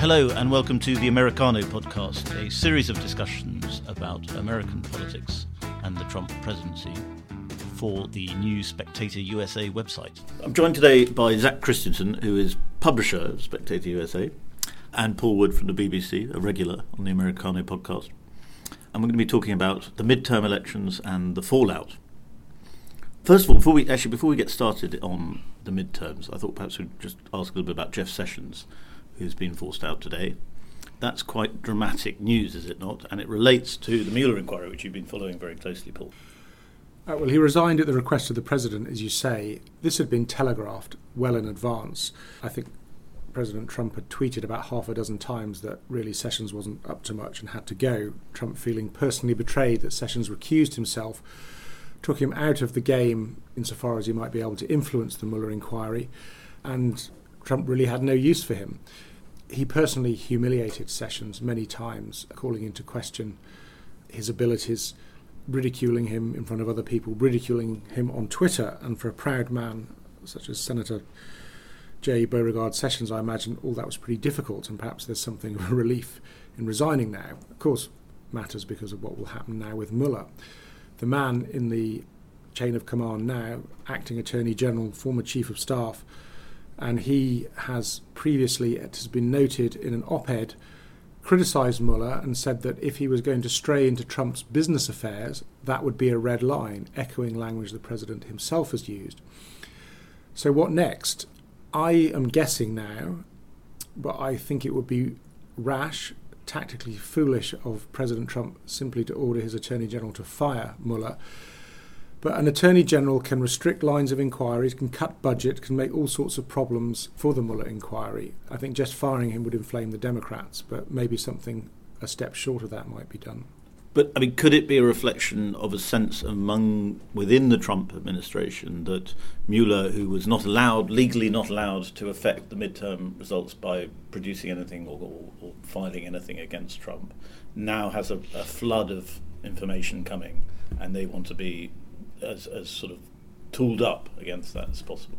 Hello, and welcome to the Americano podcast, a series of discussions about American politics and the Trump presidency for the new Spectator USA website. I'm joined today by Zach Christenson, who is publisher of Spectator USA, and Paul Wood from the BBC, a regular on the Americano podcast. And we're going to be talking about the midterm elections and the fallout. First of all, before we actually before we get started on the midterms, I thought perhaps we'd just ask a little bit about Jeff Sessions who's been forced out today. That's quite dramatic news, is it not? And it relates to the Mueller inquiry, which you've been following very closely, Paul. Uh, well, he resigned at the request of the president, as you say. This had been telegraphed well in advance. I think President Trump had tweeted about half a dozen times that really Sessions wasn't up to much and had to go. Trump feeling personally betrayed that Sessions recused himself, took him out of the game insofar as he might be able to influence the Mueller inquiry, and Trump really had no use for him he personally humiliated Sessions many times, calling into question his abilities, ridiculing him in front of other people, ridiculing him on Twitter. And for a proud man such as Senator J. Beauregard Sessions, I imagine all that was pretty difficult, and perhaps there's something of a relief in resigning now. Of course, matters because of what will happen now with Mueller. The man in the chain of command now, acting Attorney General, former Chief of Staff, and he has previously, it has been noted in an op ed, criticised Mueller and said that if he was going to stray into Trump's business affairs, that would be a red line, echoing language the president himself has used. So, what next? I am guessing now, but I think it would be rash, tactically foolish of President Trump simply to order his Attorney General to fire Mueller but an Attorney General can restrict lines of inquiries, can cut budget, can make all sorts of problems for the Mueller inquiry. I think just firing him would inflame the Democrats, but maybe something a step short of that might be done. But I mean, could it be a reflection of a sense among within the Trump administration that Mueller, who was not allowed legally not allowed to affect the midterm results by producing anything or, or, or filing anything against Trump, now has a, a flood of information coming, and they want to be as, as sort of tooled up against that as possible?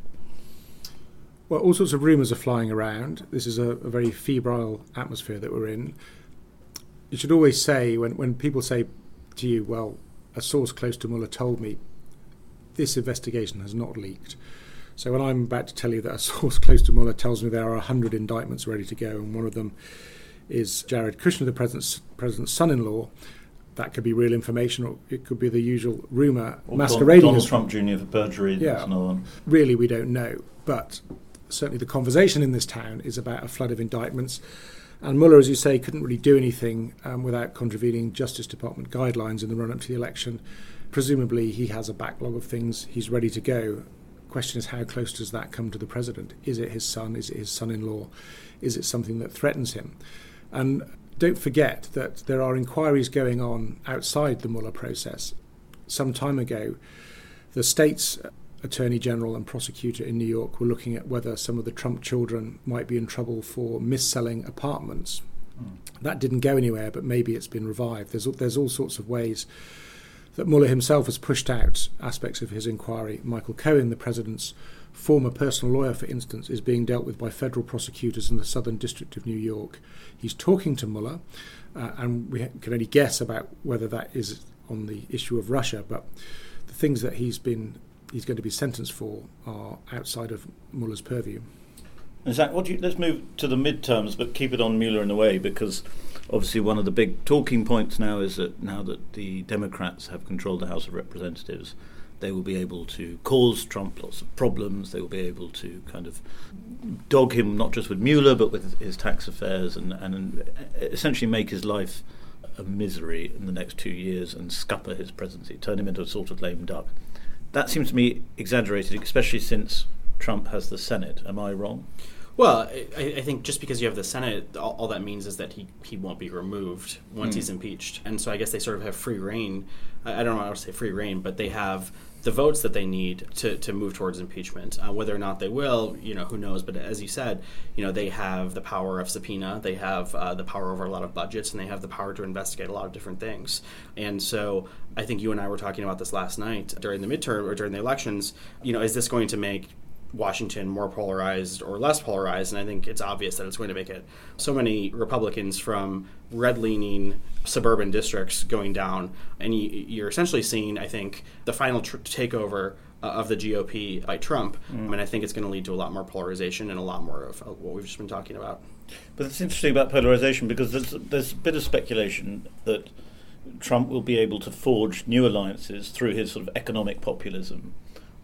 Well, all sorts of rumours are flying around. This is a, a, very febrile atmosphere that we're in. You should always say, when, when people say to you, well, a source close to Mueller told me this investigation has not leaked. So when I'm about to tell you that a source close to Mueller tells me there are 100 indictments ready to go, and one of them is Jared Kushner, the president's, president's son in law, that could be real information, or it could be the usual rumor or masquerading Donald as Trump Jr. for perjury. Yeah, really, we don't know. But certainly, the conversation in this town is about a flood of indictments. And Mueller, as you say, couldn't really do anything um, without contravening Justice Department guidelines in the run up to the election. Presumably, he has a backlog of things he's ready to go. Question is, how close does that come to the president? Is it his son? Is it his son in law? Is it something that threatens him? And don't forget that there are inquiries going on outside the Mueller process. Some time ago, the state's attorney general and prosecutor in New York were looking at whether some of the Trump children might be in trouble for mis-selling apartments. Mm. That didn't go anywhere, but maybe it's been revived. There's there's all sorts of ways that Mueller himself has pushed out aspects of his inquiry. Michael Cohen, the president's former personal lawyer, for instance, is being dealt with by federal prosecutors in the Southern District of New York. He's talking to Mueller, uh, and we can only guess about whether that is on the issue of Russia. But the things that he's been he's going to be sentenced for are outside of Mueller's purview. Zach, you, let's move to the midterms, but keep it on Mueller in a way, because obviously one of the big talking points now is that now that the Democrats have controlled the House of Representatives, they will be able to cause Trump lots of problems. They will be able to kind of dog him not just with Mueller but with his tax affairs and, and essentially make his life a misery in the next two years and scupper his presidency, turn him into a sort of lame duck. That seems to me exaggerated, especially since Trump has the Senate. Am I wrong? Well, I, I, think just because you have the Senate, all, all, that means is that he, he won't be removed once mm. he's impeached. And so I guess they sort of have free reign. I, I don't know how to say free reign, but they have the votes that they need to, to move towards impeachment. Uh, whether or not they will, you know, who knows? But as you said, you know, they have the power of subpoena, they have uh, the power over a lot of budgets, and they have the power to investigate a lot of different things. And so, I think you and I were talking about this last night during the midterm or during the elections. You know, is this going to make Washington more polarized or less polarized, and I think it's obvious that it's going to make it. So many Republicans from red leaning suburban districts going down, and you, are essentially seeing, I think, the final tr- takeover uh, of the GOP by Trump. Mm. And I think it's going to lead to a lot more polarization and a lot more of what we've just been talking about. But it's interesting about polarization because there's, there's a bit of speculation that Trump will be able to forge new alliances through his sort of economic populism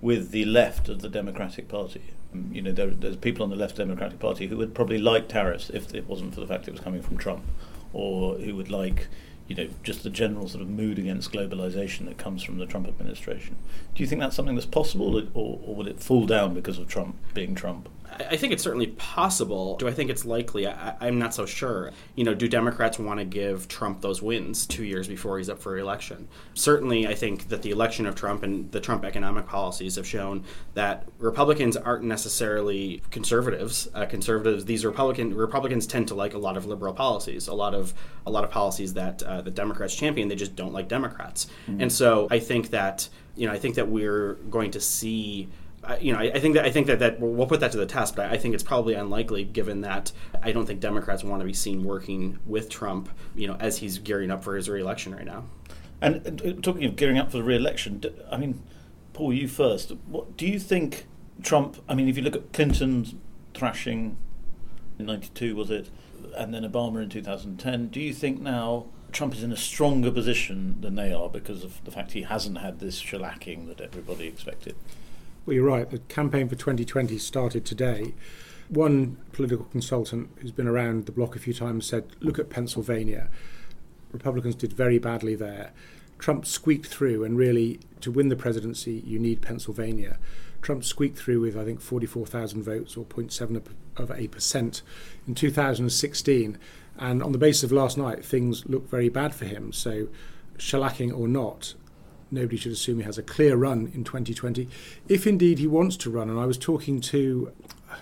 with the left of the Democratic Party. Um, you know, there, there's people on the left Democratic Party who would probably like tariffs if it wasn't for the fact it was coming from Trump, or who would like, you know, just the general sort of mood against globalization that comes from the Trump administration. Do you think that's something that's possible, or, or will it fall down because of Trump being Trump? I think it's certainly possible. Do I think it's likely? I, am not so sure. You know, do Democrats want to give Trump those wins two years before he's up for election? Certainly, I think that the election of Trump and the Trump economic policies have shown that Republicans aren't necessarily conservatives. Uh, conservatives, these Republican Republicans tend to like a lot of liberal policies, a lot of a lot of policies that uh, the Democrats champion. They just don't like Democrats, mm-hmm. and so I think that you know I think that we're going to see you know, I, I, think that I think that, that we'll put that to the test, but I, I think it's probably unlikely given that I don't think Democrats want to be seen working with Trump, you know, as he's gearing up for his reelection right now. And uh, talking of gearing up for the reelection, I mean, Paul, you first. What do you think Trump? I mean, if you look at Clinton's thrashing in '92, was it, and then Obama in 2010, do you think now? Trump is in a stronger position than they are because of the fact he hasn't had this shellacking that everybody expected. Well, you're right. The campaign for 2020 started today. One political consultant who's been around the block a few times said, look at Pennsylvania. Republicans did very badly there. Trump squeaked through, and really, to win the presidency, you need Pennsylvania. Trump squeaked through with, I think, 44,000 votes or 0.7 of a percent in 2016. And on the basis of last night, things look very bad for him. So, shellacking or not, nobody should assume he has a clear run in 2020. If indeed he wants to run, and I was talking to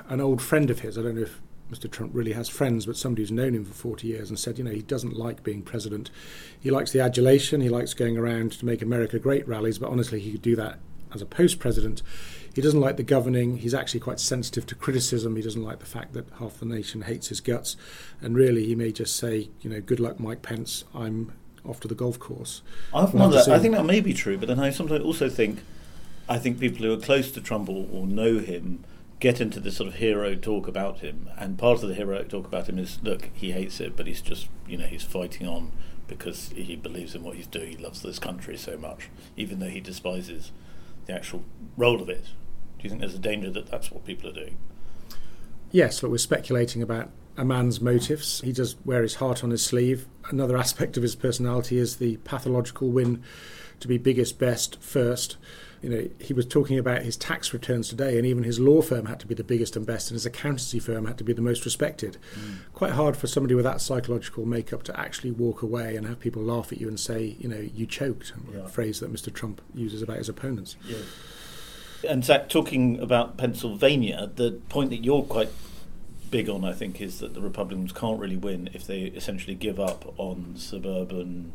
an old friend of his, I don't know if Mr. Trump really has friends, but somebody who's known him for 40 years and said, you know, he doesn't like being president. He likes the adulation, he likes going around to make America great rallies, but honestly, he could do that as a post president. He doesn't like the governing. He's actually quite sensitive to criticism. He doesn't like the fact that half the nation hates his guts. And really, he may just say, you know, good luck, Mike Pence. I'm off to the golf course. I've wondered, I think that may be true, but then I sometimes also think, I think people who are close to Trump or, or know him get into this sort of hero talk about him, and part of the hero talk about him is, look, he hates it, but he's just, you know, he's fighting on because he believes in what he's doing. He loves this country so much, even though he despises the actual role of it. Do you think there's a danger that that's what people are doing? Yes, look, we're speculating about a man's motives. He does wear his heart on his sleeve. Another aspect of his personality is the pathological win to be biggest, best, first. You know, he was talking about his tax returns today, and even his law firm had to be the biggest and best, and his accountancy firm had to be the most respected. Mm. Quite hard for somebody with that psychological makeup to actually walk away and have people laugh at you and say, you know, you choked, yeah. a phrase that Mr. Trump uses about his opponents. Yeah. And Zach, talking about Pennsylvania, the point that you're quite big on, I think, is that the Republicans can't really win if they essentially give up on suburban,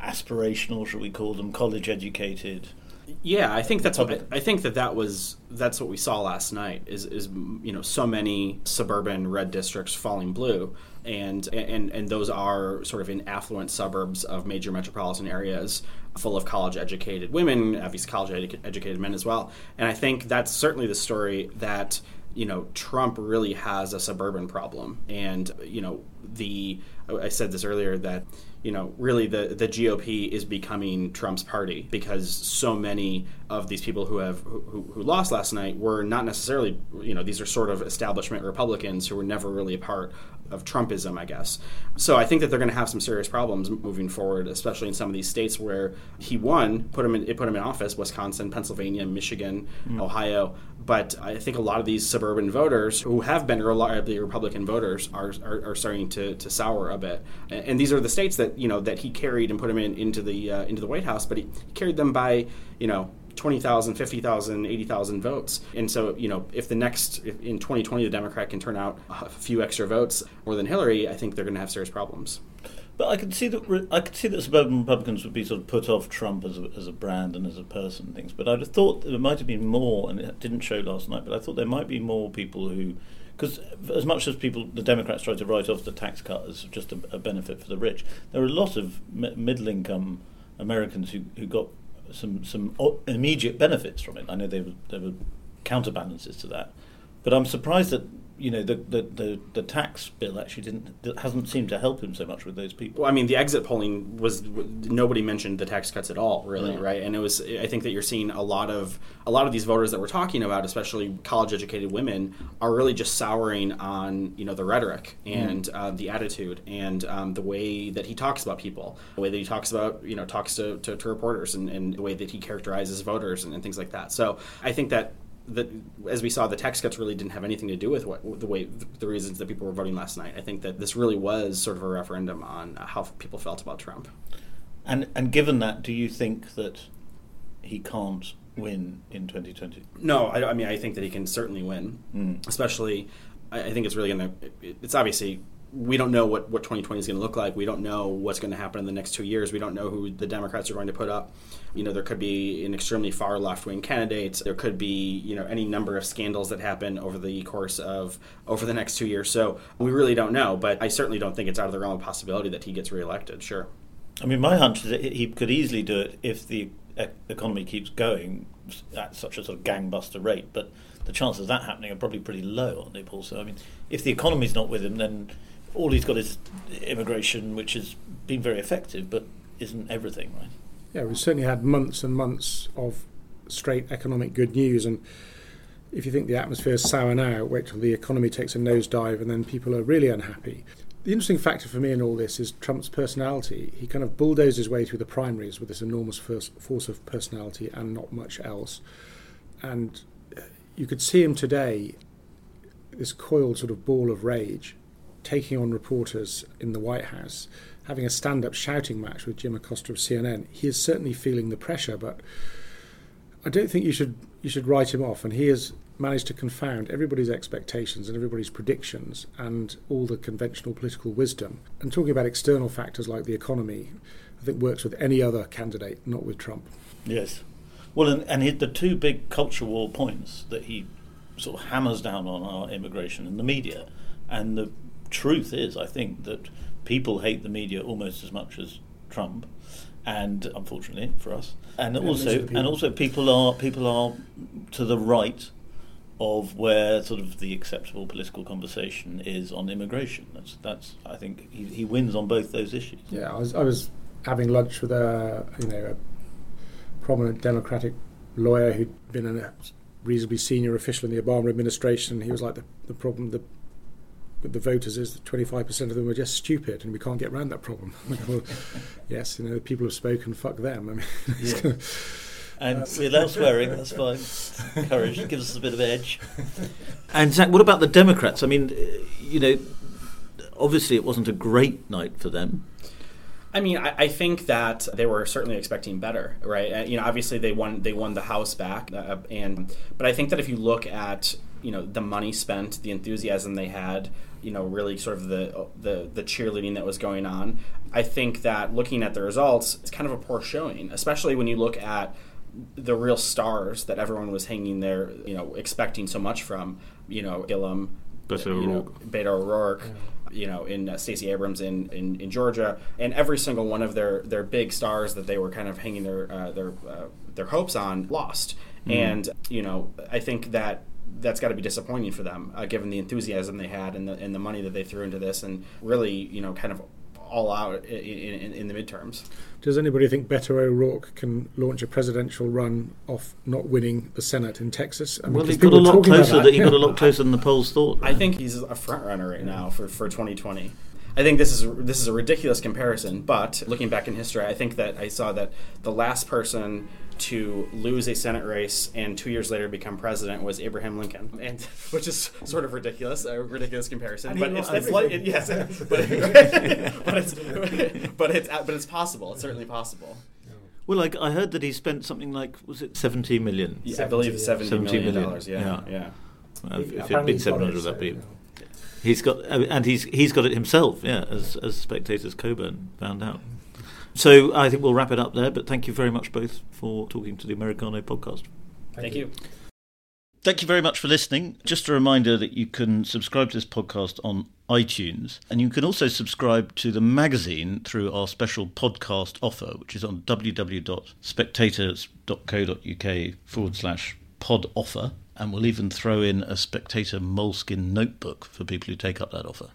aspirational, shall we call them, college educated. Yeah, I think that's what I think that that was that's what we saw last night is is you know so many suburban red districts falling blue and and and those are sort of in affluent suburbs of major metropolitan areas full of college educated women obviously college educated men as well and I think that's certainly the story that you know, Trump really has a suburban problem. And, you know, the, I said this earlier that, you know, really the, the GOP is becoming Trump's party because so many of these people who have, who, who lost last night were not necessarily, you know, these are sort of establishment Republicans who were never really a part of Trumpism, I guess. So I think that they're going to have some serious problems moving forward, especially in some of these states where he won, put him in, it put him in office: Wisconsin, Pennsylvania, Michigan, mm. Ohio. But I think a lot of these suburban voters who have been reliably Republican voters are, are, are starting to, to sour a bit. And, and, these are the states that you know that he carried and put him in into the uh, into the White House, but he, he carried them by you know 20,000, 50,000, 80,000 votes. And so, you know, if the next, if in 2020, the Democrat can turn out a few extra votes more than Hillary, I think they're going to have serious problems. But I could see that I could see that suburban Republicans would be sort of put off Trump as a, as a brand and as a person and things. But I'd have thought there might have been more, and it didn't show last night. But I thought there might be more people who, because as much as people, the Democrats try to write off the tax cut as just a, a benefit for the rich, there are a lot of middle income Americans who, who got some some immediate benefits from it. I know there were, there were counterbalances to that, but I'm surprised that you know the, the, the, the, tax bill actually didn't hasn't seemed to help him so much with those people. Well, I mean, the exit polling was nobody mentioned the tax cuts at all, really, yeah. right? And it was I think that you're seeing a lot of a lot of these voters that we're talking about, especially college educated women, are really just souring on you know the rhetoric and mm. uh, the attitude and um, the way that he talks about people, the way that he talks about you know talks to, to, to reporters and, and, the way that he characterizes voters and, and things like that. So I think that that as we saw, the tax cuts really didn't have anything to do with what the way the reasons that people were voting last night. I think that this really was sort of a referendum on how people felt about Trump. And and given that, do you think that he can't win in 2020? No, I, I mean I think that he can certainly win, mm. especially. I, I think it's really going to. It's obviously we don't know what, what 2020 is going to look like. We don't know what's going to happen in the next two years. We don't know who the Democrats are going to put up. You know, there could be an extremely far left wing candidate. There could be, you know, any number of scandals that happen over the course of over the next two years. So we really don't know. But I certainly don't think it's out of the realm of possibility that he gets reelected. Sure. I mean, my hunch is that he could easily do it if the economy keeps going at such a sort of gangbuster rate. But the chances of that happening are probably pretty low, aren't they, Paul? So, I mean, if the economy's not with him, then all he's got is immigration, which has been very effective, but isn't everything, right? Yeah, we've certainly had months and months of straight economic good news, and if you think the atmosphere is sour now, wait till the economy takes a nosedive, and then people are really unhappy. The interesting factor for me in all this is Trump's personality. He kind of bulldozed his way through the primaries with this enormous force of personality and not much else. And uh, you could see him today, this coiled sort of ball of rage, taking on reporters in the White House, having a stand up shouting match with Jim Acosta of CNN. He is certainly feeling the pressure, but I don't think you should you should write him off. And he has managed to confound everybody's expectations and everybody's predictions and all the conventional political wisdom. And talking about external factors like the economy, I think works with any other candidate, not with Trump. Yes. Well, and, and the two big culture war points that he sort of hammers down on are immigration and the media. And the truth is, I think, that people hate the media almost as much as Trump, and unfortunately for us, and also and also people are people are to the right of where sort of the acceptable political conversation is on immigration. That's that's I think he, he wins on both those issues. Yeah, I was I was having lunch with a you know a prominent Democratic lawyer who'd been a reasonably senior official in the Obama administration. He was like the the problem the the voters is that 25% of them are just stupid and we can't get around that problem. well, yes, you know, people have spoken, fuck them. I mean, yeah. and without swearing, that's fine. Courage gives us a bit of edge. And Zach, what about the Democrats? I mean, you know, obviously it wasn't a great night for them. I mean, I, I, think that they were certainly expecting better, right? Uh, you know, obviously they won they won the House back, uh, and but I think that if you look at you know the money spent, the enthusiasm they had, you know, really sort of the the the cheerleading that was going on. I think that looking at the results, it's kind of a poor showing, especially when you look at the real stars that everyone was hanging there, you know, expecting so much from, you know, Gillum, Beto you know, Beto O'Rourke. Yeah you know, in uh, Stacey Abrams in, in, in, Georgia, and every single one of their, their big stars that they were kind of hanging their uh, their uh, their hopes on lost. Mm. And you know, I think that that's got to be disappointing for them, uh, given the enthusiasm they had and the and the money that they threw into this, and really, you know, kind of all out in, in, in, the midterms. Does anybody think Beto O'Rourke can launch a presidential run off not winning the Senate in Texas? I mean, well, he got a lot closer. That, he got a lot closer than the polls thought. I think he's a front runner right now for, for 2020. I think this is this is a ridiculous comparison, but looking back in history, I think that I saw that the last person to lose a Senate race and two years later become president was Abraham Lincoln, and which is sort of ridiculous, a ridiculous comparison. But it's, it's like, it, yes, but, but, it's but it's but it's possible. It's certainly possible. Well, like I heard that he spent something like was it seventy million? Yeah, 70, I believe seventy, 70 million dollars. Yeah, yeah. yeah. Well, if, if it'd been seven hundred, that'd be He's got, and he's he's got it himself. Yeah, as as spectators Cockburn found out. So I think we'll wrap it up there. But thank you very much both for talking to the Americano podcast. Thank, you. Thank you very much for listening. Just a reminder that you can subscribe to this podcast on iTunes, and you can also subscribe to the magazine through our special podcast offer, which is on www.spectators.co.uk forward slash pod offer. And we'll even throw in a Spectator moleskin notebook for people who take up that offer.